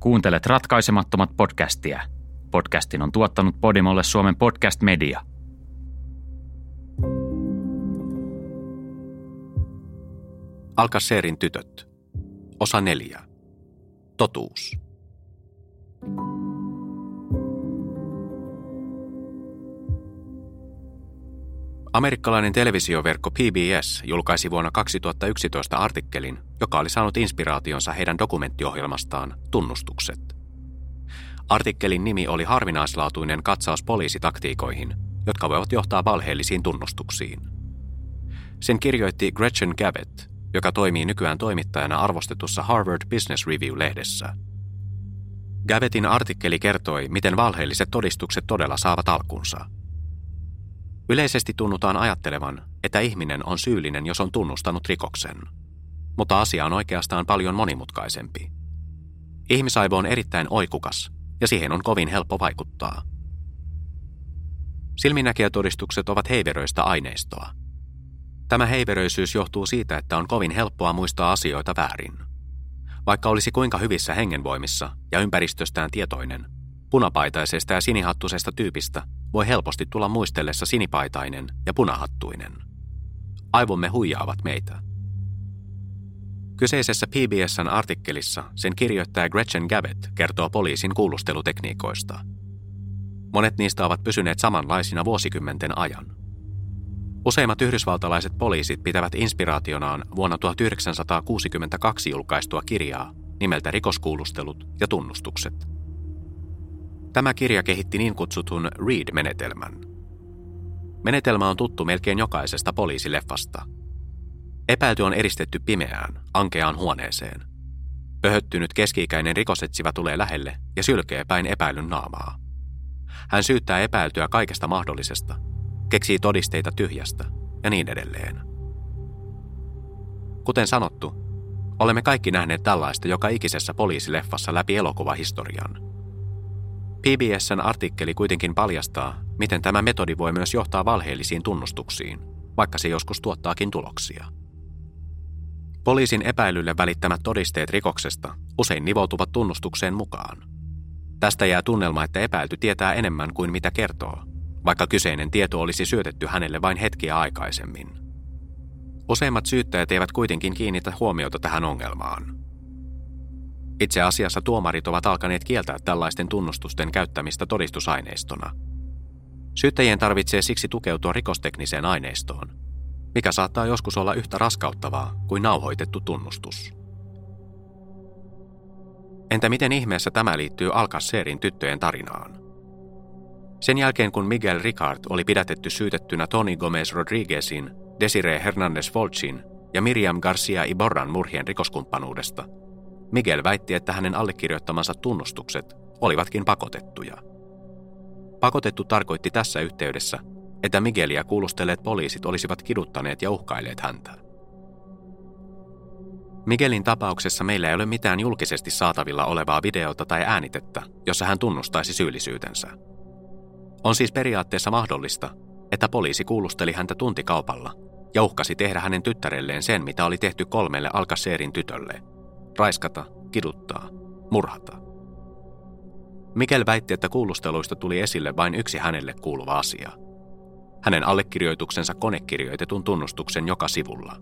Kuuntelet ratkaisemattomat podcastia. Podcastin on tuottanut Podimolle Suomen podcast media. Alkaseerin tytöt. Osa neljä. Totuus. Amerikkalainen televisioverkko PBS julkaisi vuonna 2011 artikkelin, joka oli saanut inspiraationsa heidän dokumenttiohjelmastaan Tunnustukset. Artikkelin nimi oli harvinaislaatuinen katsaus poliisitaktiikoihin, jotka voivat johtaa valheellisiin tunnustuksiin. Sen kirjoitti Gretchen Gabbett, joka toimii nykyään toimittajana arvostetussa Harvard Business Review-lehdessä. Gavettin artikkeli kertoi, miten valheelliset todistukset todella saavat alkunsa – Yleisesti tunnutaan ajattelevan, että ihminen on syyllinen, jos on tunnustanut rikoksen. Mutta asia on oikeastaan paljon monimutkaisempi. Ihmisaivo on erittäin oikukas, ja siihen on kovin helppo vaikuttaa. Silminäkijätodistukset ovat heiveröistä aineistoa. Tämä heiveröisyys johtuu siitä, että on kovin helppoa muistaa asioita väärin. Vaikka olisi kuinka hyvissä hengenvoimissa ja ympäristöstään tietoinen, punapaitaisesta ja sinihattusesta tyypistä voi helposti tulla muistellessa sinipaitainen ja punahattuinen. Aivomme huijaavat meitä. Kyseisessä PBSn artikkelissa sen kirjoittaja Gretchen Gabbett kertoo poliisin kuulustelutekniikoista. Monet niistä ovat pysyneet samanlaisina vuosikymmenten ajan. Useimmat yhdysvaltalaiset poliisit pitävät inspiraationaan vuonna 1962 julkaistua kirjaa nimeltä Rikoskuulustelut ja tunnustukset – Tämä kirja kehitti niin kutsutun Read-menetelmän. Menetelmä on tuttu melkein jokaisesta poliisileffasta. Epäilty on eristetty pimeään, ankeaan huoneeseen. Pöhöttynyt keski-ikäinen rikosetsivä tulee lähelle ja sylkee päin epäilyn naamaa. Hän syyttää epäiltyä kaikesta mahdollisesta, keksii todisteita tyhjästä ja niin edelleen. Kuten sanottu, olemme kaikki nähneet tällaista joka ikisessä poliisileffassa läpi elokuvahistorian – PBSn artikkeli kuitenkin paljastaa, miten tämä metodi voi myös johtaa valheellisiin tunnustuksiin, vaikka se joskus tuottaakin tuloksia. Poliisin epäilylle välittämät todisteet rikoksesta usein nivoutuvat tunnustukseen mukaan. Tästä jää tunnelma, että epäilty tietää enemmän kuin mitä kertoo, vaikka kyseinen tieto olisi syötetty hänelle vain hetkiä aikaisemmin. Useimmat syyttäjät eivät kuitenkin kiinnitä huomiota tähän ongelmaan – itse asiassa tuomarit ovat alkaneet kieltää tällaisten tunnustusten käyttämistä todistusaineistona. Syyttäjien tarvitsee siksi tukeutua rikostekniseen aineistoon, mikä saattaa joskus olla yhtä raskauttavaa kuin nauhoitettu tunnustus. Entä miten ihmeessä tämä liittyy Alcacerin tyttöjen tarinaan? Sen jälkeen kun Miguel Ricard oli pidätetty syytettynä Tony Gomez Rodriguezin, Desiree Hernandez Volchin ja Miriam Garcia Iborran murhien rikoskumppanuudesta – Miguel väitti, että hänen allekirjoittamansa tunnustukset olivatkin pakotettuja. Pakotettu tarkoitti tässä yhteydessä, että Miguelia kuulustelleet poliisit olisivat kiduttaneet ja uhkailleet häntä. Miguelin tapauksessa meillä ei ole mitään julkisesti saatavilla olevaa videota tai äänitettä, jossa hän tunnustaisi syyllisyytensä. On siis periaatteessa mahdollista, että poliisi kuulusteli häntä tuntikaupalla ja uhkasi tehdä hänen tyttärelleen sen, mitä oli tehty kolmelle Alcacerin tytölle – raiskata, kiduttaa, murhata. Mikel väitti, että kuulusteluista tuli esille vain yksi hänelle kuuluva asia. Hänen allekirjoituksensa konekirjoitetun tunnustuksen joka sivulla.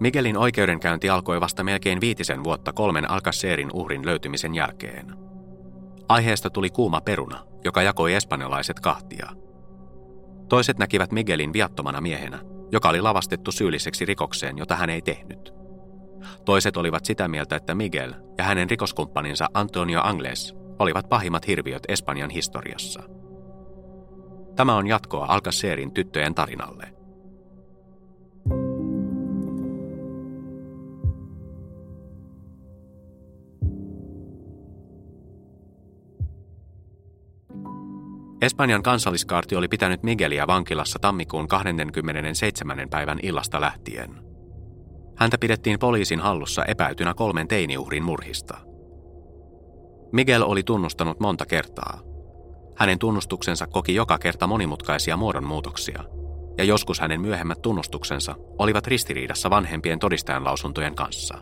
Mikelin oikeudenkäynti alkoi vasta melkein viitisen vuotta kolmen Alcacerin uhrin löytymisen jälkeen. Aiheesta tuli kuuma peruna, joka jakoi espanjalaiset kahtia. Toiset näkivät Miguelin viattomana miehenä, joka oli lavastettu syylliseksi rikokseen, jota hän ei tehnyt. Toiset olivat sitä mieltä, että Miguel ja hänen rikoskumppaninsa Antonio Angles olivat pahimmat hirviöt Espanjan historiassa. Tämä on jatkoa Alcacerin tyttöjen tarinalle. Espanjan kansalliskaarti oli pitänyt Miguelia vankilassa tammikuun 27. päivän illasta lähtien – Häntä pidettiin poliisin hallussa epäytynä kolmen teiniuhrin murhista. Miguel oli tunnustanut monta kertaa. Hänen tunnustuksensa koki joka kerta monimutkaisia muodonmuutoksia, ja joskus hänen myöhemmät tunnustuksensa olivat ristiriidassa vanhempien todistajanlausuntojen kanssa.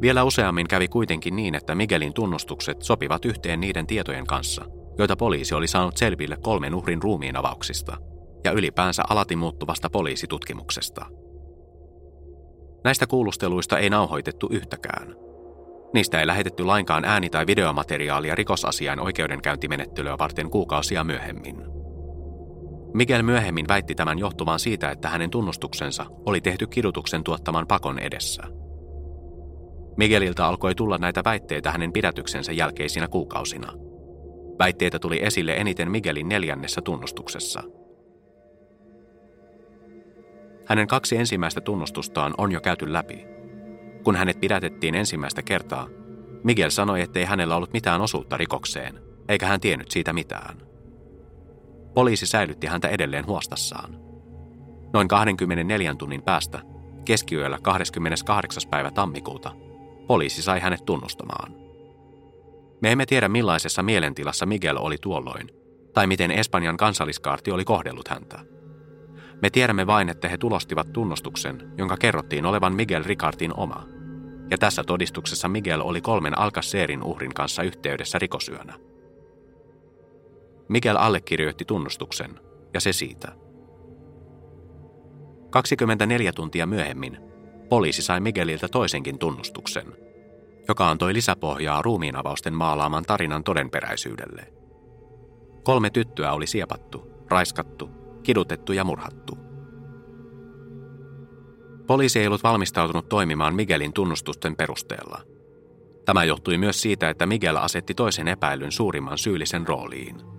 Vielä useammin kävi kuitenkin niin, että Miguelin tunnustukset sopivat yhteen niiden tietojen kanssa, joita poliisi oli saanut selville kolmen uhrin ruumiin avauksista ja ylipäänsä alati muuttuvasta poliisitutkimuksesta. Näistä kuulusteluista ei nauhoitettu yhtäkään. Niistä ei lähetetty lainkaan ääni- tai videomateriaalia rikosasian oikeudenkäyntimenettelyä varten kuukausia myöhemmin. Miguel myöhemmin väitti tämän johtuvan siitä, että hänen tunnustuksensa oli tehty kidutuksen tuottaman pakon edessä. Miguelilta alkoi tulla näitä väitteitä hänen pidätyksensä jälkeisinä kuukausina. Väitteitä tuli esille eniten Miguelin neljännessä tunnustuksessa. Hänen kaksi ensimmäistä tunnustustaan on jo käyty läpi. Kun hänet pidätettiin ensimmäistä kertaa, Miguel sanoi, ettei hänellä ollut mitään osuutta rikokseen, eikä hän tiennyt siitä mitään – Poliisi säilytti häntä edelleen huostassaan. Noin 24 tunnin päästä, keskiyöllä 28. päivä tammikuuta, poliisi sai hänet tunnustamaan. Me emme tiedä millaisessa mielentilassa Miguel oli tuolloin, tai miten Espanjan kansalliskaarti oli kohdellut häntä. Me tiedämme vain, että he tulostivat tunnustuksen, jonka kerrottiin olevan Miguel Ricardin oma. Ja tässä todistuksessa Miguel oli kolmen Alcacerin uhrin kanssa yhteydessä rikosyönä. Miguel allekirjoitti tunnustuksen, ja se siitä. 24 tuntia myöhemmin poliisi sai Migueliltä toisenkin tunnustuksen, joka antoi lisäpohjaa ruumiinavausten maalaaman tarinan todenperäisyydelle. Kolme tyttöä oli siepattu, raiskattu, kidutettu ja murhattu. Poliisi ei ollut valmistautunut toimimaan Miguelin tunnustusten perusteella. Tämä johtui myös siitä, että Miguel asetti toisen epäilyn suurimman syyllisen rooliin –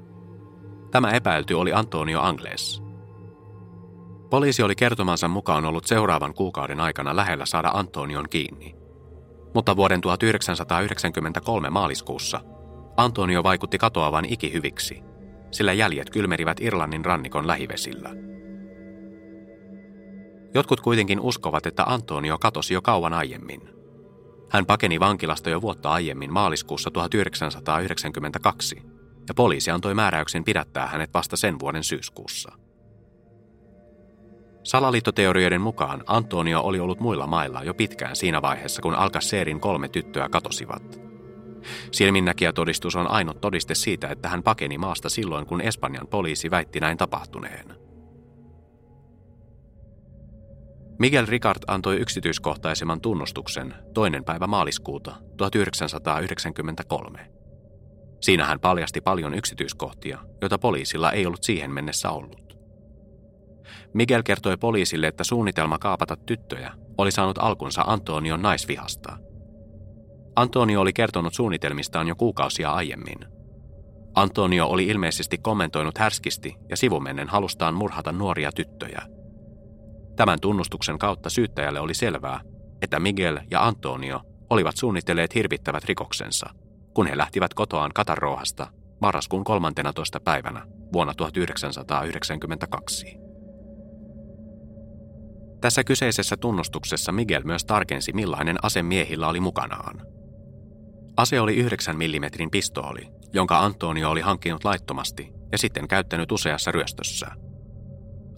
Tämä epäilty oli Antonio Angles. Poliisi oli kertomansa mukaan ollut seuraavan kuukauden aikana lähellä saada Antonion kiinni. Mutta vuoden 1993 maaliskuussa Antonio vaikutti katoavan ikihyviksi, sillä jäljet kylmerivät Irlannin rannikon lähivesillä. Jotkut kuitenkin uskovat, että Antonio katosi jo kauan aiemmin. Hän pakeni vankilasta jo vuotta aiemmin maaliskuussa 1992 ja poliisi antoi määräyksen pidättää hänet vasta sen vuoden syyskuussa. Salaliittoteorioiden mukaan Antonio oli ollut muilla mailla jo pitkään siinä vaiheessa, kun Alcacerin kolme tyttöä katosivat. Silminnäkijätodistus on ainut todiste siitä, että hän pakeni maasta silloin, kun Espanjan poliisi väitti näin tapahtuneen. Miguel Ricard antoi yksityiskohtaisemman tunnustuksen toinen päivä maaliskuuta 1993. Siinä hän paljasti paljon yksityiskohtia, joita poliisilla ei ollut siihen mennessä ollut. Miguel kertoi poliisille, että suunnitelma kaapata tyttöjä oli saanut alkunsa Antonion naisvihasta. Antonio oli kertonut suunnitelmistaan jo kuukausia aiemmin. Antonio oli ilmeisesti kommentoinut härskisti ja sivumennen halustaan murhata nuoria tyttöjä. Tämän tunnustuksen kautta syyttäjälle oli selvää, että Miguel ja Antonio olivat suunnitelleet hirvittävät rikoksensa – kun he lähtivät kotoaan Katarrohasta marraskuun 13. päivänä vuonna 1992. Tässä kyseisessä tunnustuksessa Miguel myös tarkensi, millainen ase miehillä oli mukanaan. Ase oli 9 mm pistooli, jonka Antonio oli hankkinut laittomasti ja sitten käyttänyt useassa ryöstössä.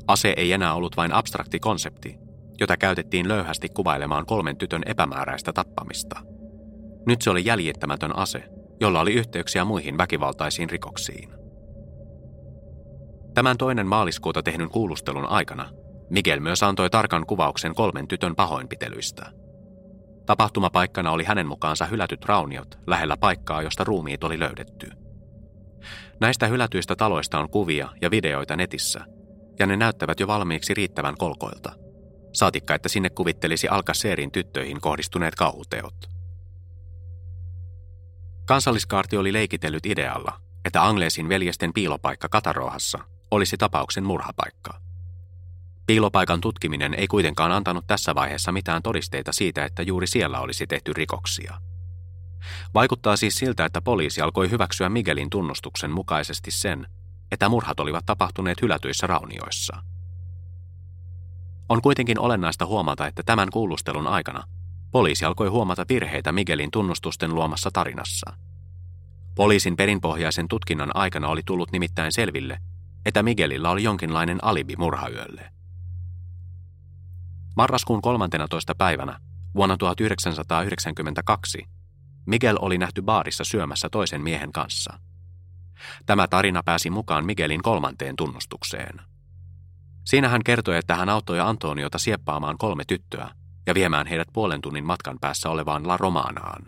Ase ei enää ollut vain abstrakti konsepti, jota käytettiin löyhästi kuvailemaan kolmen tytön epämääräistä tappamista – nyt se oli jäljittämätön ase, jolla oli yhteyksiä muihin väkivaltaisiin rikoksiin. Tämän toinen maaliskuuta tehdyn kuulustelun aikana Miguel myös antoi tarkan kuvauksen kolmen tytön pahoinpitelyistä. Tapahtumapaikkana oli hänen mukaansa hylätyt rauniot lähellä paikkaa, josta ruumiit oli löydetty. Näistä hylätyistä taloista on kuvia ja videoita netissä, ja ne näyttävät jo valmiiksi riittävän kolkoilta. Saatikka, että sinne kuvittelisi Alcacerin tyttöihin kohdistuneet kauhuteot. Kansalliskaarti oli leikitellyt idealla, että Anglesin veljesten piilopaikka Katarohassa olisi tapauksen murhapaikka. Piilopaikan tutkiminen ei kuitenkaan antanut tässä vaiheessa mitään todisteita siitä, että juuri siellä olisi tehty rikoksia. Vaikuttaa siis siltä, että poliisi alkoi hyväksyä Miguelin tunnustuksen mukaisesti sen, että murhat olivat tapahtuneet hylätyissä raunioissa. On kuitenkin olennaista huomata, että tämän kuulustelun aikana Poliisi alkoi huomata virheitä Miguelin tunnustusten luomassa tarinassa. Poliisin perinpohjaisen tutkinnan aikana oli tullut nimittäin selville, että Miguelilla oli jonkinlainen alibi murhayölle. Marraskuun 13. päivänä Vuonna 1992 Miguel oli nähty baarissa syömässä toisen miehen kanssa. Tämä tarina pääsi mukaan Miguelin kolmanteen tunnustukseen. Siinä hän kertoi, että hän auttoi Antoniota sieppaamaan kolme tyttöä ja viemään heidät puolen tunnin matkan päässä olevaan La Romanaan.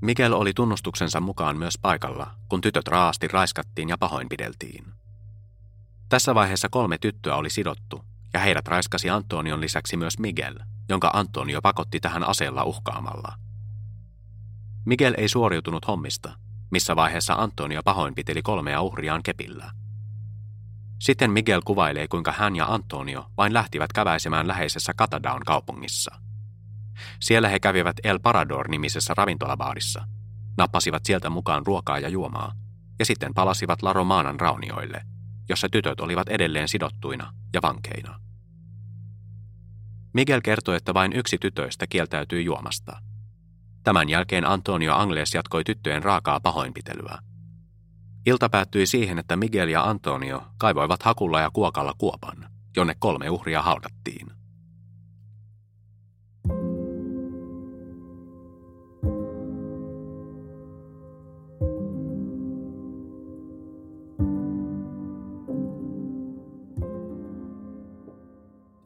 Miguel oli tunnustuksensa mukaan myös paikalla, kun tytöt raasti raiskattiin ja pahoinpideltiin. Tässä vaiheessa kolme tyttöä oli sidottu, ja heidät raiskasi Antonion lisäksi myös Miguel, jonka Antonio pakotti tähän aseella uhkaamalla. Miguel ei suoriutunut hommista, missä vaiheessa Antonio pahoinpiteli kolmea uhriaan kepillä. Sitten Miguel kuvailee, kuinka hän ja Antonio vain lähtivät käväisemään läheisessä Catadaun kaupungissa. Siellä he kävivät El Parador-nimisessä ravintolabaarissa, nappasivat sieltä mukaan ruokaa ja juomaa, ja sitten palasivat La Romanan raunioille, jossa tytöt olivat edelleen sidottuina ja vankeina. Miguel kertoi, että vain yksi tytöistä kieltäytyi juomasta. Tämän jälkeen Antonio Angles jatkoi tyttöjen raakaa pahoinpitelyä. Ilta päättyi siihen, että Miguel ja Antonio kaivoivat hakulla ja kuokalla kuopan, jonne kolme uhria haudattiin.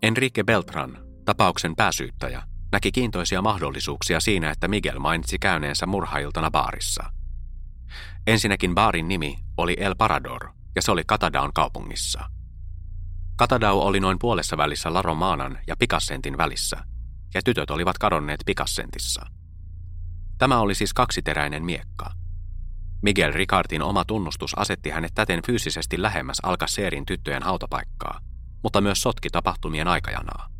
Enrique Beltran, tapauksen pääsyyttäjä, näki kiintoisia mahdollisuuksia siinä, että Miguel mainitsi käyneensä murhailtana baarissa. Ensinnäkin baarin nimi oli El Parador, ja se oli Katadaun kaupungissa. Katadau oli noin puolessa välissä La Romanan ja Pikassentin välissä, ja tytöt olivat kadonneet Pikassentissa. Tämä oli siis kaksiteräinen miekka. Miguel Ricardin oma tunnustus asetti hänet täten fyysisesti lähemmäs Alcacerin tyttöjen hautapaikkaa, mutta myös sotki tapahtumien aikajanaa.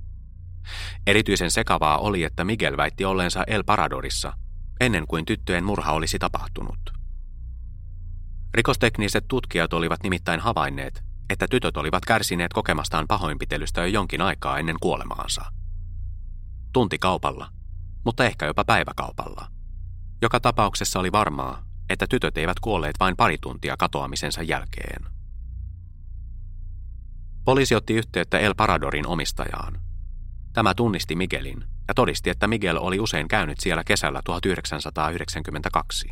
Erityisen sekavaa oli, että Miguel väitti olleensa El Paradorissa ennen kuin tyttöjen murha olisi tapahtunut. Rikostekniset tutkijat olivat nimittäin havainneet, että tytöt olivat kärsineet kokemastaan pahoinpitelystä jo jonkin aikaa ennen kuolemaansa. Tuntikaupalla, mutta ehkä jopa päiväkaupalla. Joka tapauksessa oli varmaa, että tytöt eivät kuolleet vain pari tuntia katoamisensa jälkeen. Poliisi otti yhteyttä El Paradorin omistajaan. Tämä tunnisti Miguelin ja todisti, että Miguel oli usein käynyt siellä kesällä 1992.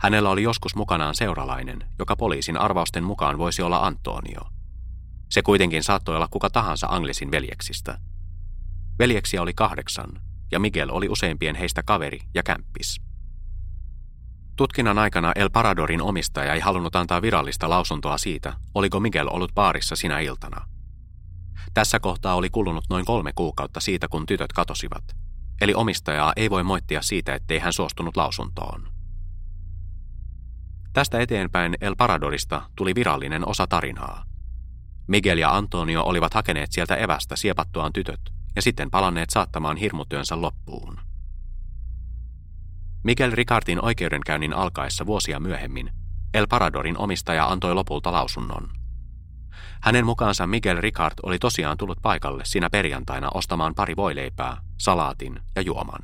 Hänellä oli joskus mukanaan seuralainen, joka poliisin arvausten mukaan voisi olla Antonio. Se kuitenkin saattoi olla kuka tahansa Anglisin veljeksistä. Veljeksiä oli kahdeksan, ja Miguel oli useimpien heistä kaveri ja kämppis. Tutkinnan aikana El Paradorin omistaja ei halunnut antaa virallista lausuntoa siitä, oliko Miguel ollut baarissa sinä iltana. Tässä kohtaa oli kulunut noin kolme kuukautta siitä, kun tytöt katosivat, eli omistajaa ei voi moittia siitä, ettei hän suostunut lausuntoon. Tästä eteenpäin El Paradorista tuli virallinen osa tarinaa. Miguel ja Antonio olivat hakeneet sieltä evästä siepattuaan tytöt ja sitten palanneet saattamaan hirmutyönsä loppuun. Miguel Ricardin oikeudenkäynnin alkaessa vuosia myöhemmin El Paradorin omistaja antoi lopulta lausunnon. Hänen mukaansa Miguel Ricard oli tosiaan tullut paikalle siinä perjantaina ostamaan pari voileipää, salaatin ja juoman.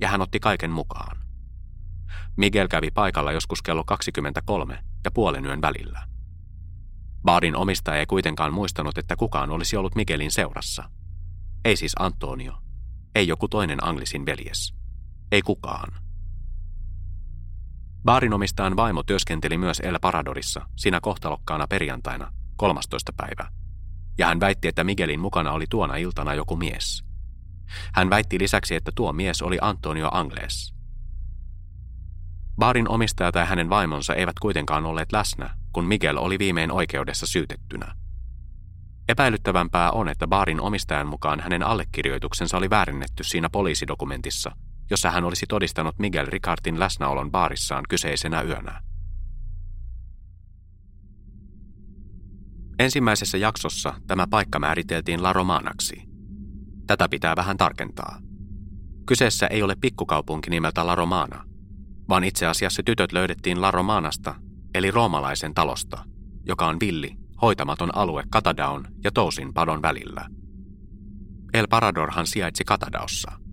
Ja hän otti kaiken mukaan. Miguel kävi paikalla joskus kello 23 ja puolen yön välillä. Baarin omistaja ei kuitenkaan muistanut, että kukaan olisi ollut Miguelin seurassa. Ei siis Antonio. Ei joku toinen Anglisin veljes. Ei kukaan. Baarinomistajan vaimo työskenteli myös El Paradorissa siinä kohtalokkaana perjantaina 13. päivä, ja hän väitti, että Miguelin mukana oli tuona iltana joku mies. Hän väitti lisäksi, että tuo mies oli Antonio Angles. Baarin omistaja tai hänen vaimonsa eivät kuitenkaan olleet läsnä, kun Miguel oli viimein oikeudessa syytettynä. Epäilyttävämpää on, että baarin omistajan mukaan hänen allekirjoituksensa oli väärennetty siinä poliisidokumentissa, jossa hän olisi todistanut Miguel Ricardin läsnäolon baarissaan kyseisenä yönä. Ensimmäisessä jaksossa tämä paikka määriteltiin La Romanaksi. Tätä pitää vähän tarkentaa. Kyseessä ei ole pikkukaupunki nimeltä La Romana, vaan itse asiassa tytöt löydettiin La Romanasta, eli roomalaisen talosta, joka on villi, hoitamaton alue Katadaun ja Tousin padon välillä. El Paradorhan sijaitsi Katadaossa –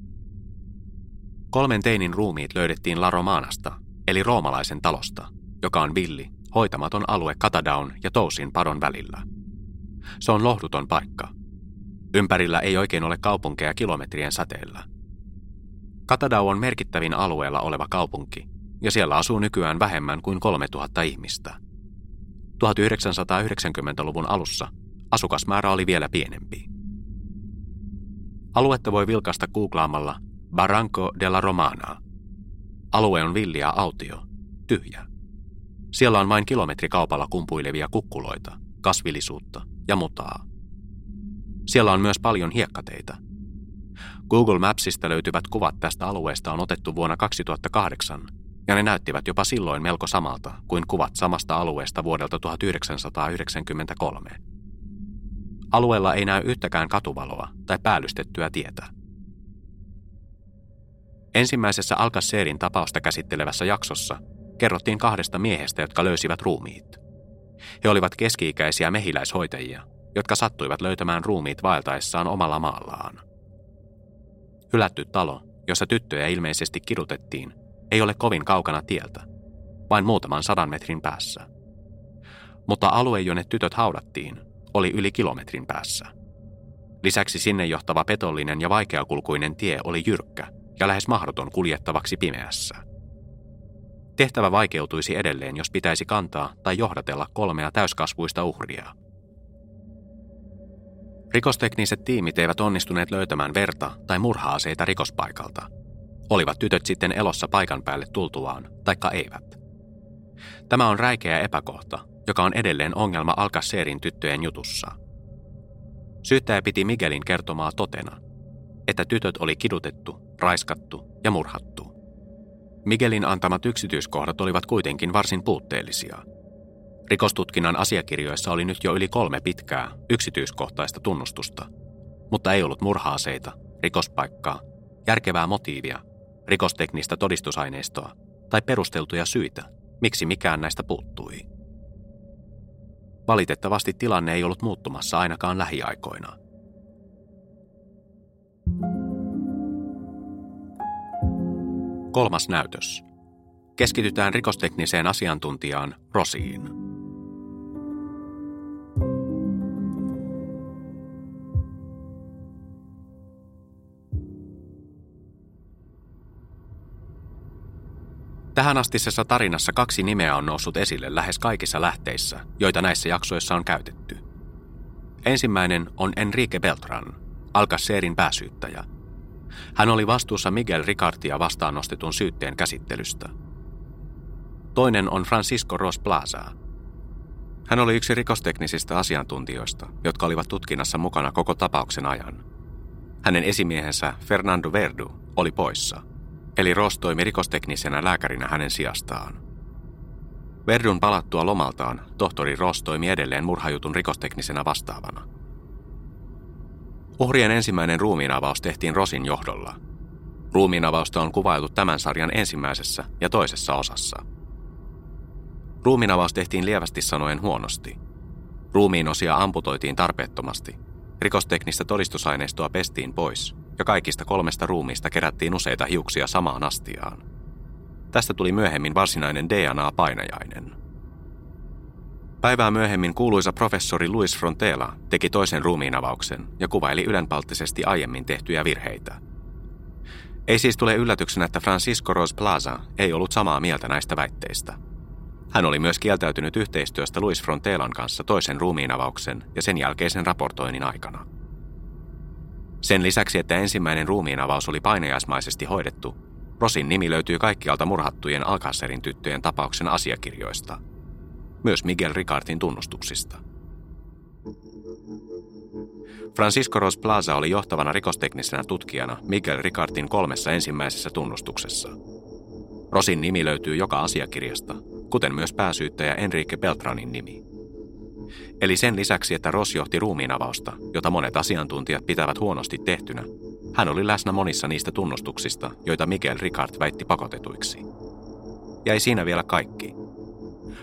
Kolmen teinin ruumiit löydettiin La Romanasta, eli roomalaisen talosta, joka on villi, hoitamaton alue Katadaun ja Tousin padon välillä. Se on lohduton paikka. Ympärillä ei oikein ole kaupunkeja kilometrien säteellä. Katadau on merkittävin alueella oleva kaupunki, ja siellä asuu nykyään vähemmän kuin 3000 ihmistä. 1990-luvun alussa asukasmäärä oli vielä pienempi. Aluetta voi vilkaista googlaamalla Barranco de la Romana. Alue on villiä autio, tyhjä. Siellä on vain kilometrikaupalla kumpuilevia kukkuloita, kasvillisuutta ja mutaa. Siellä on myös paljon hiekkateitä. Google Mapsista löytyvät kuvat tästä alueesta on otettu vuonna 2008, ja ne näyttivät jopa silloin melko samalta kuin kuvat samasta alueesta vuodelta 1993. Alueella ei näy yhtäkään katuvaloa tai päällystettyä tietä. Ensimmäisessä Alcacerin tapausta käsittelevässä jaksossa kerrottiin kahdesta miehestä, jotka löysivät ruumiit. He olivat keski-ikäisiä mehiläishoitajia, jotka sattuivat löytämään ruumiit vaeltaessaan omalla maallaan. Hylätty talo, jossa tyttöjä ilmeisesti kidutettiin, ei ole kovin kaukana tieltä, vain muutaman sadan metrin päässä. Mutta alue, jonne tytöt haudattiin, oli yli kilometrin päässä. Lisäksi sinne johtava petollinen ja vaikeakulkuinen tie oli jyrkkä ja lähes mahdoton kuljettavaksi pimeässä. Tehtävä vaikeutuisi edelleen, jos pitäisi kantaa tai johdatella kolmea täyskasvuista uhria. Rikostekniset tiimit eivät onnistuneet löytämään verta tai murhaaseita rikospaikalta. Olivat tytöt sitten elossa paikan päälle tultuaan, taikka eivät. Tämä on räikeä epäkohta, joka on edelleen ongelma Alcacerin tyttöjen jutussa. Syyttäjä piti Miguelin kertomaa totena, että tytöt oli kidutettu, raiskattu ja murhattu. Miguelin antamat yksityiskohdat olivat kuitenkin varsin puutteellisia. Rikostutkinnan asiakirjoissa oli nyt jo yli kolme pitkää, yksityiskohtaista tunnustusta, mutta ei ollut murhaaseita, rikospaikkaa, järkevää motiivia, rikosteknistä todistusaineistoa tai perusteltuja syitä, miksi mikään näistä puuttui. Valitettavasti tilanne ei ollut muuttumassa ainakaan lähiaikoina. Kolmas näytös. Keskitytään rikostekniseen asiantuntijaan Rosiin. Tähän astisessa tarinassa kaksi nimeä on noussut esille lähes kaikissa lähteissä, joita näissä jaksoissa on käytetty. Ensimmäinen on Enrique Beltran, Alcacerin pääsyyttäjä. Hän oli vastuussa Miguel Ricardia vastaan nostetun syytteen käsittelystä. Toinen on Francisco Ros Plaza. Hän oli yksi rikosteknisistä asiantuntijoista, jotka olivat tutkinnassa mukana koko tapauksen ajan. Hänen esimiehensä Fernando Verdu oli poissa – eli Ross toimi rikosteknisenä lääkärinä hänen sijastaan. Verdun palattua lomaltaan tohtori Ross toimi edelleen murhajutun rikosteknisenä vastaavana. Uhrien ensimmäinen ruumiinavaus tehtiin Rosin johdolla. Ruumiinavausta on kuvailtu tämän sarjan ensimmäisessä ja toisessa osassa. Ruumiinavaus tehtiin lievästi sanoen huonosti. Ruumiinosia amputoitiin tarpeettomasti. Rikosteknistä todistusaineistoa pestiin pois ja kaikista kolmesta ruumiista kerättiin useita hiuksia samaan astiaan. Tästä tuli myöhemmin varsinainen DNA-painajainen. Päivää myöhemmin kuuluisa professori Luis Frontela teki toisen ruumiinavauksen ja kuvaili ylenpalttisesti aiemmin tehtyjä virheitä. Ei siis tule yllätyksenä, että Francisco Ros Plaza ei ollut samaa mieltä näistä väitteistä. Hän oli myös kieltäytynyt yhteistyöstä Luis Frontelan kanssa toisen ruumiinavauksen ja sen jälkeisen raportoinnin aikana. Sen lisäksi, että ensimmäinen ruumiinavaus oli painajaismaisesti hoidettu, Rosin nimi löytyy kaikkialta murhattujen Alcacerin tyttöjen tapauksen asiakirjoista. Myös Miguel Ricardin tunnustuksista. Francisco Ros Plaza oli johtavana rikosteknisenä tutkijana Miguel Ricardin kolmessa ensimmäisessä tunnustuksessa. Rosin nimi löytyy joka asiakirjasta, kuten myös pääsyyttäjä Enrique Beltranin nimi. Eli sen lisäksi, että Ross johti ruumiinavausta, jota monet asiantuntijat pitävät huonosti tehtynä, hän oli läsnä monissa niistä tunnustuksista, joita Miguel Ricard väitti pakotetuiksi. Ja ei siinä vielä kaikki.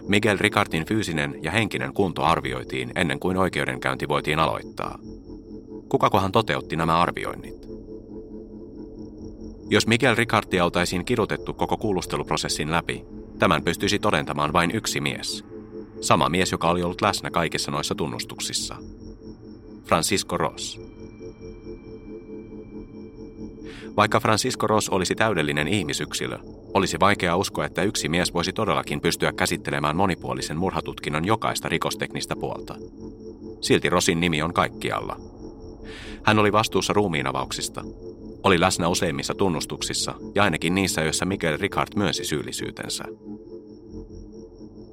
Miguel Ricardin fyysinen ja henkinen kunto arvioitiin ennen kuin oikeudenkäynti voitiin aloittaa. Kukakohan toteutti nämä arvioinnit? Jos Miguel Ricardia oltaisiin kidutettu koko kuulusteluprosessin läpi, tämän pystyisi todentamaan vain yksi mies. Sama mies, joka oli ollut läsnä kaikissa noissa tunnustuksissa. Francisco Ross. Vaikka Francisco Ross olisi täydellinen ihmisyksilö, olisi vaikea uskoa, että yksi mies voisi todellakin pystyä käsittelemään monipuolisen murhatutkinnon jokaista rikosteknistä puolta. Silti Rosin nimi on kaikkialla. Hän oli vastuussa ruumiinavauksista, oli läsnä useimmissa tunnustuksissa ja ainakin niissä, joissa Miguel Ricard myönsi syyllisyytensä.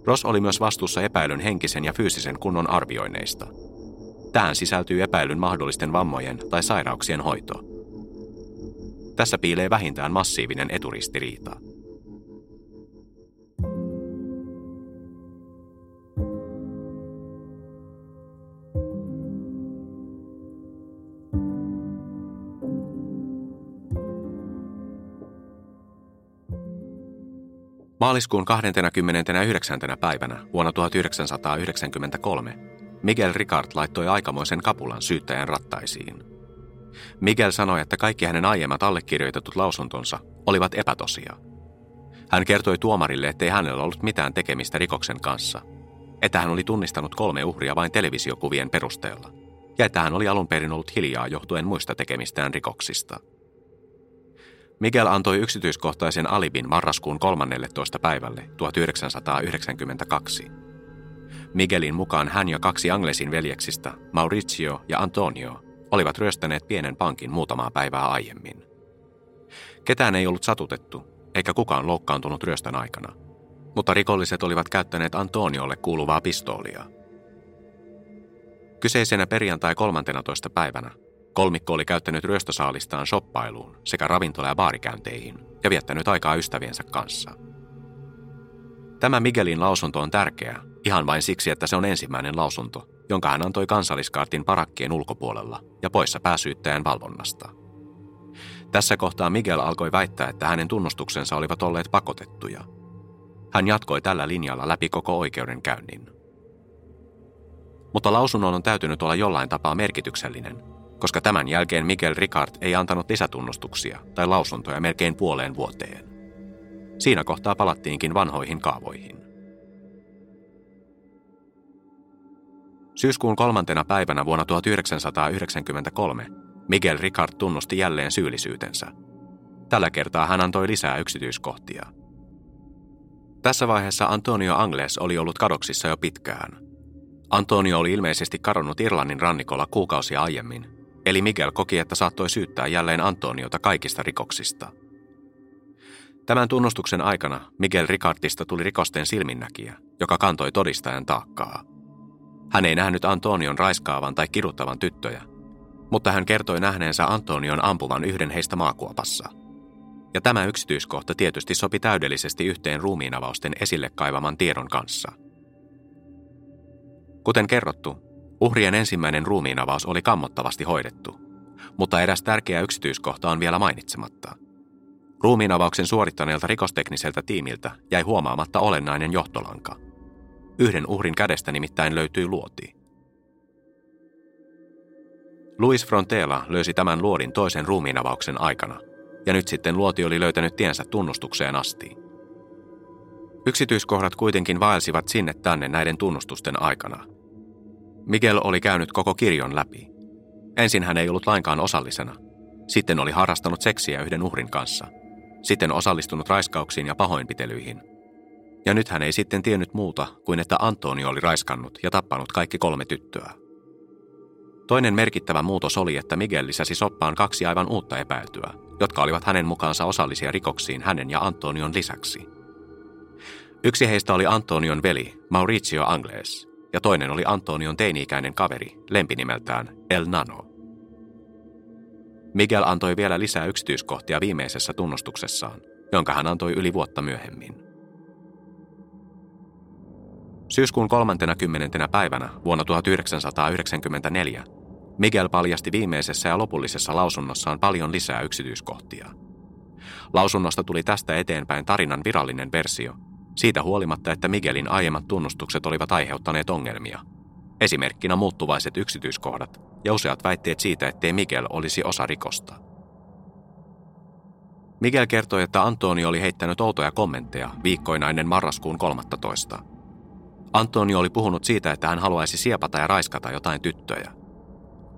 Ross oli myös vastuussa epäilyn henkisen ja fyysisen kunnon arvioineista. Tähän sisältyy epäilyn mahdollisten vammojen tai sairauksien hoito. Tässä piilee vähintään massiivinen eturistiriita. Maaliskuun 29. päivänä vuonna 1993 Miguel Ricard laittoi aikamoisen kapulan syyttäjän rattaisiin. Miguel sanoi, että kaikki hänen aiemmat allekirjoitetut lausuntonsa olivat epätosia. Hän kertoi tuomarille, ettei hänellä ollut mitään tekemistä rikoksen kanssa, että hän oli tunnistanut kolme uhria vain televisiokuvien perusteella, ja että hän oli alun perin ollut hiljaa johtuen muista tekemistään rikoksista – Miguel antoi yksityiskohtaisen alibin marraskuun 13. päivälle 1992. Miguelin mukaan hän ja kaksi Anglesin veljeksistä, Mauricio ja Antonio, olivat pienen pankin muutamaa päivää aiemmin. Ketään ei ollut satutettu, eikä kukaan loukkaantunut ryöstön aikana, mutta rikolliset olivat käyttäneet Antoniolle kuuluvaa pistoolia. Kyseisenä perjantai 13. päivänä Kolmikko oli käyttänyt ryöstösaalistaan shoppailuun sekä ravintola- ja baarikäynteihin ja viettänyt aikaa ystäviensä kanssa. Tämä Miguelin lausunto on tärkeä, ihan vain siksi, että se on ensimmäinen lausunto, jonka hän antoi kansalliskaartin parakkien ulkopuolella ja poissa pääsyyttäjän valvonnasta. Tässä kohtaa Miguel alkoi väittää, että hänen tunnustuksensa olivat olleet pakotettuja. Hän jatkoi tällä linjalla läpi koko oikeudenkäynnin. Mutta lausunnon on täytynyt olla jollain tapaa merkityksellinen, koska tämän jälkeen Miguel Ricard ei antanut lisätunnustuksia tai lausuntoja melkein puoleen vuoteen. Siinä kohtaa palattiinkin vanhoihin kaavoihin. Syyskuun kolmantena päivänä vuonna 1993 Miguel Ricard tunnusti jälleen syyllisyytensä. Tällä kertaa hän antoi lisää yksityiskohtia. Tässä vaiheessa Antonio Angles oli ollut kadoksissa jo pitkään. Antonio oli ilmeisesti kadonnut Irlannin rannikolla kuukausia aiemmin Eli Miguel koki, että saattoi syyttää jälleen Antoniota kaikista rikoksista. Tämän tunnustuksen aikana Miguel Ricardista tuli rikosten silminnäkijä, joka kantoi todistajan taakkaa. Hän ei nähnyt Antonion raiskaavan tai kiduttavan tyttöjä, mutta hän kertoi nähneensä Antonion ampuvan yhden heistä maakuopassa. Ja tämä yksityiskohta tietysti sopi täydellisesti yhteen ruumiinavausten esille kaivaman tiedon kanssa. Kuten kerrottu, Uhrien ensimmäinen ruumiinavaus oli kammottavasti hoidettu, mutta eräs tärkeä yksityiskohta on vielä mainitsematta. Ruumiinavauksen suorittaneelta rikostekniseltä tiimiltä jäi huomaamatta olennainen johtolanka. Yhden uhrin kädestä nimittäin löytyi luoti. Luis Frontela löysi tämän luodin toisen ruumiinavauksen aikana, ja nyt sitten luoti oli löytänyt tiensä tunnustukseen asti. Yksityiskohdat kuitenkin vaelsivat sinne tänne näiden tunnustusten aikana – Miguel oli käynyt koko kirjon läpi. Ensin hän ei ollut lainkaan osallisena. Sitten oli harrastanut seksiä yhden uhrin kanssa. Sitten osallistunut raiskauksiin ja pahoinpitelyihin. Ja nyt hän ei sitten tiennyt muuta kuin että Antoni oli raiskannut ja tappanut kaikki kolme tyttöä. Toinen merkittävä muutos oli, että Miguel lisäsi soppaan kaksi aivan uutta epäiltyä, jotka olivat hänen mukaansa osallisia rikoksiin hänen ja Antonion lisäksi. Yksi heistä oli Antonion veli, Mauricio Angles, ja toinen oli Antonion teini-ikäinen kaveri, lempinimeltään El Nano. Miguel antoi vielä lisää yksityiskohtia viimeisessä tunnustuksessaan, jonka hän antoi yli vuotta myöhemmin. Syyskuun 30. päivänä vuonna 1994 Miguel paljasti viimeisessä ja lopullisessa lausunnossaan paljon lisää yksityiskohtia. Lausunnosta tuli tästä eteenpäin tarinan virallinen versio, siitä huolimatta, että Miguelin aiemmat tunnustukset olivat aiheuttaneet ongelmia. Esimerkkinä muuttuvaiset yksityiskohdat ja useat väitteet siitä, ettei Miguel olisi osa rikosta. Miguel kertoi, että Antoni oli heittänyt outoja kommentteja viikkoina ennen marraskuun 13. Antoni oli puhunut siitä, että hän haluaisi siepata ja raiskata jotain tyttöjä.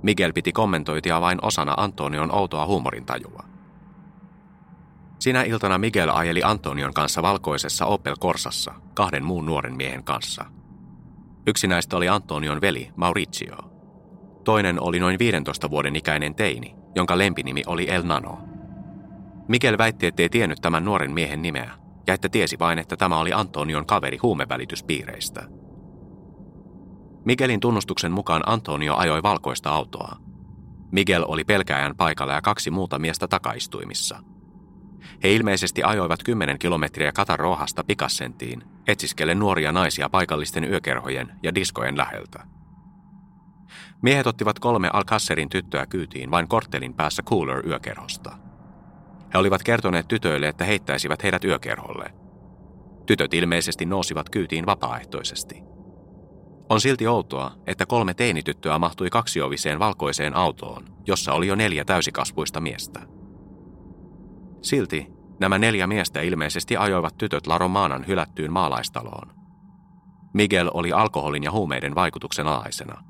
Miguel piti kommentoitia vain osana Antonion outoa huumorintajua. Sinä iltana Miguel ajeli Antonion kanssa valkoisessa Opel Corsassa kahden muun nuoren miehen kanssa. Yksi näistä oli Antonion veli Mauricio. Toinen oli noin 15 vuoden ikäinen teini, jonka lempinimi oli El Nano. Miguel väitti, ettei tiennyt tämän nuoren miehen nimeä, ja että tiesi vain, että tämä oli Antonion kaveri huumevälityspiireistä. Miguelin tunnustuksen mukaan Antonio ajoi valkoista autoa. Miguel oli pelkääjän paikalla ja kaksi muuta miestä takaistuimissa. He ilmeisesti ajoivat 10 kilometriä Katarohasta Pikassentiin, etsiskellen nuoria naisia paikallisten yökerhojen ja diskojen läheltä. Miehet ottivat kolme Alcasserin tyttöä kyytiin vain korttelin päässä Cooler yökerhosta. He olivat kertoneet tytöille, että heittäisivät heidät yökerholle. Tytöt ilmeisesti nousivat kyytiin vapaaehtoisesti. On silti outoa, että kolme teinityttöä mahtui kaksioviseen valkoiseen autoon, jossa oli jo neljä täysikasvuista miestä. Silti nämä neljä miestä ilmeisesti ajoivat tytöt Laromaanan hylättyyn maalaistaloon. Miguel oli alkoholin ja huumeiden vaikutuksen alaisena.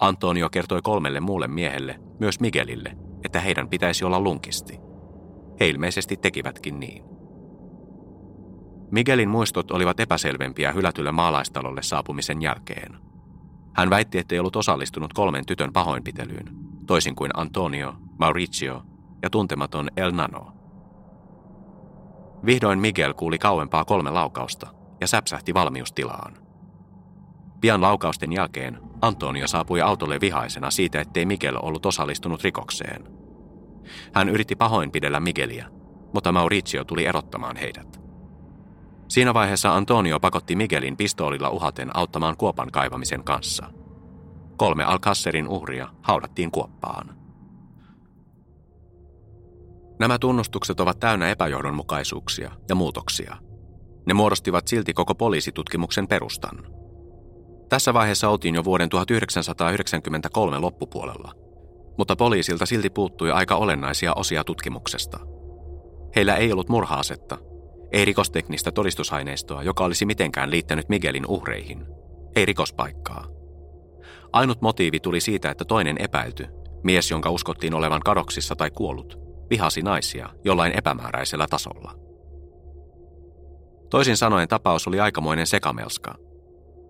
Antonio kertoi kolmelle muulle miehelle, myös Miguelille, että heidän pitäisi olla lunkisti. He ilmeisesti tekivätkin niin. Miguelin muistot olivat epäselvempiä hylätylle maalaistalolle saapumisen jälkeen. Hän väitti, ettei ollut osallistunut kolmen tytön pahoinpitelyyn, toisin kuin Antonio, Mauricio ja tuntematon El Nano. Vihdoin Miguel kuuli kauempaa kolme laukausta ja säpsähti valmiustilaan. Pian laukausten jälkeen Antonio saapui autolle vihaisena siitä, ettei Miguel ollut osallistunut rikokseen. Hän yritti pahoinpidellä Miguelia, mutta Mauricio tuli erottamaan heidät. Siinä vaiheessa Antonio pakotti Miguelin pistoolilla uhaten auttamaan kuopan kaivamisen kanssa. Kolme Alcasserin uhria haudattiin kuoppaan. Nämä tunnustukset ovat täynnä epäjohdonmukaisuuksia ja muutoksia. Ne muodostivat silti koko poliisitutkimuksen perustan. Tässä vaiheessa oltiin jo vuoden 1993 loppupuolella, mutta poliisilta silti puuttui aika olennaisia osia tutkimuksesta. Heillä ei ollut murhaasetta ei rikosteknistä todistusaineistoa, joka olisi mitenkään liittänyt Miguelin uhreihin. Ei rikospaikkaa. Ainut motiivi tuli siitä, että toinen epäilty, mies, jonka uskottiin olevan kadoksissa tai kuollut, vihasi naisia jollain epämääräisellä tasolla. Toisin sanoen tapaus oli aikamoinen sekamelska.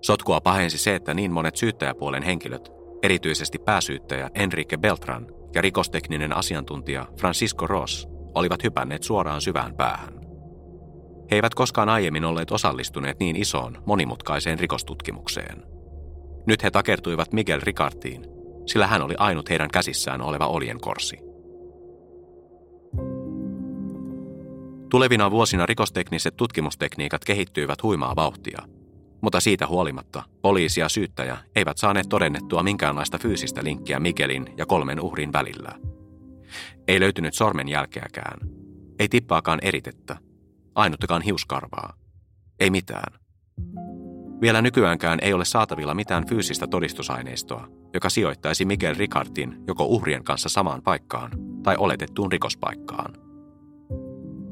Sotkua pahensi se, että niin monet syyttäjäpuolen henkilöt, erityisesti pääsyyttäjä Enrique Beltran ja rikostekninen asiantuntija Francisco Ross, olivat hypänneet suoraan syvään päähän. He eivät koskaan aiemmin olleet osallistuneet niin isoon, monimutkaiseen rikostutkimukseen. Nyt he takertuivat Miguel Ricartiin, sillä hän oli ainut heidän käsissään oleva oljenkorsi. Tulevina vuosina rikostekniset tutkimustekniikat kehittyivät huimaa vauhtia, mutta siitä huolimatta poliisi ja syyttäjä eivät saaneet todennettua minkäänlaista fyysistä linkkiä Miguelin ja kolmen uhrin välillä. Ei löytynyt sormenjälkeäkään, ei tippaakaan eritettä – ainuttakaan hiuskarvaa. Ei mitään. Vielä nykyäänkään ei ole saatavilla mitään fyysistä todistusaineistoa, joka sijoittaisi Miguel Ricardin joko uhrien kanssa samaan paikkaan tai oletettuun rikospaikkaan.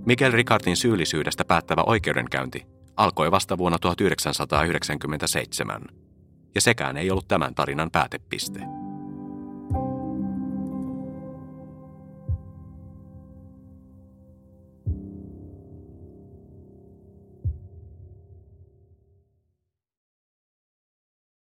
Miguel Ricardin syyllisyydestä päättävä oikeudenkäynti alkoi vasta vuonna 1997, ja sekään ei ollut tämän tarinan päätepiste.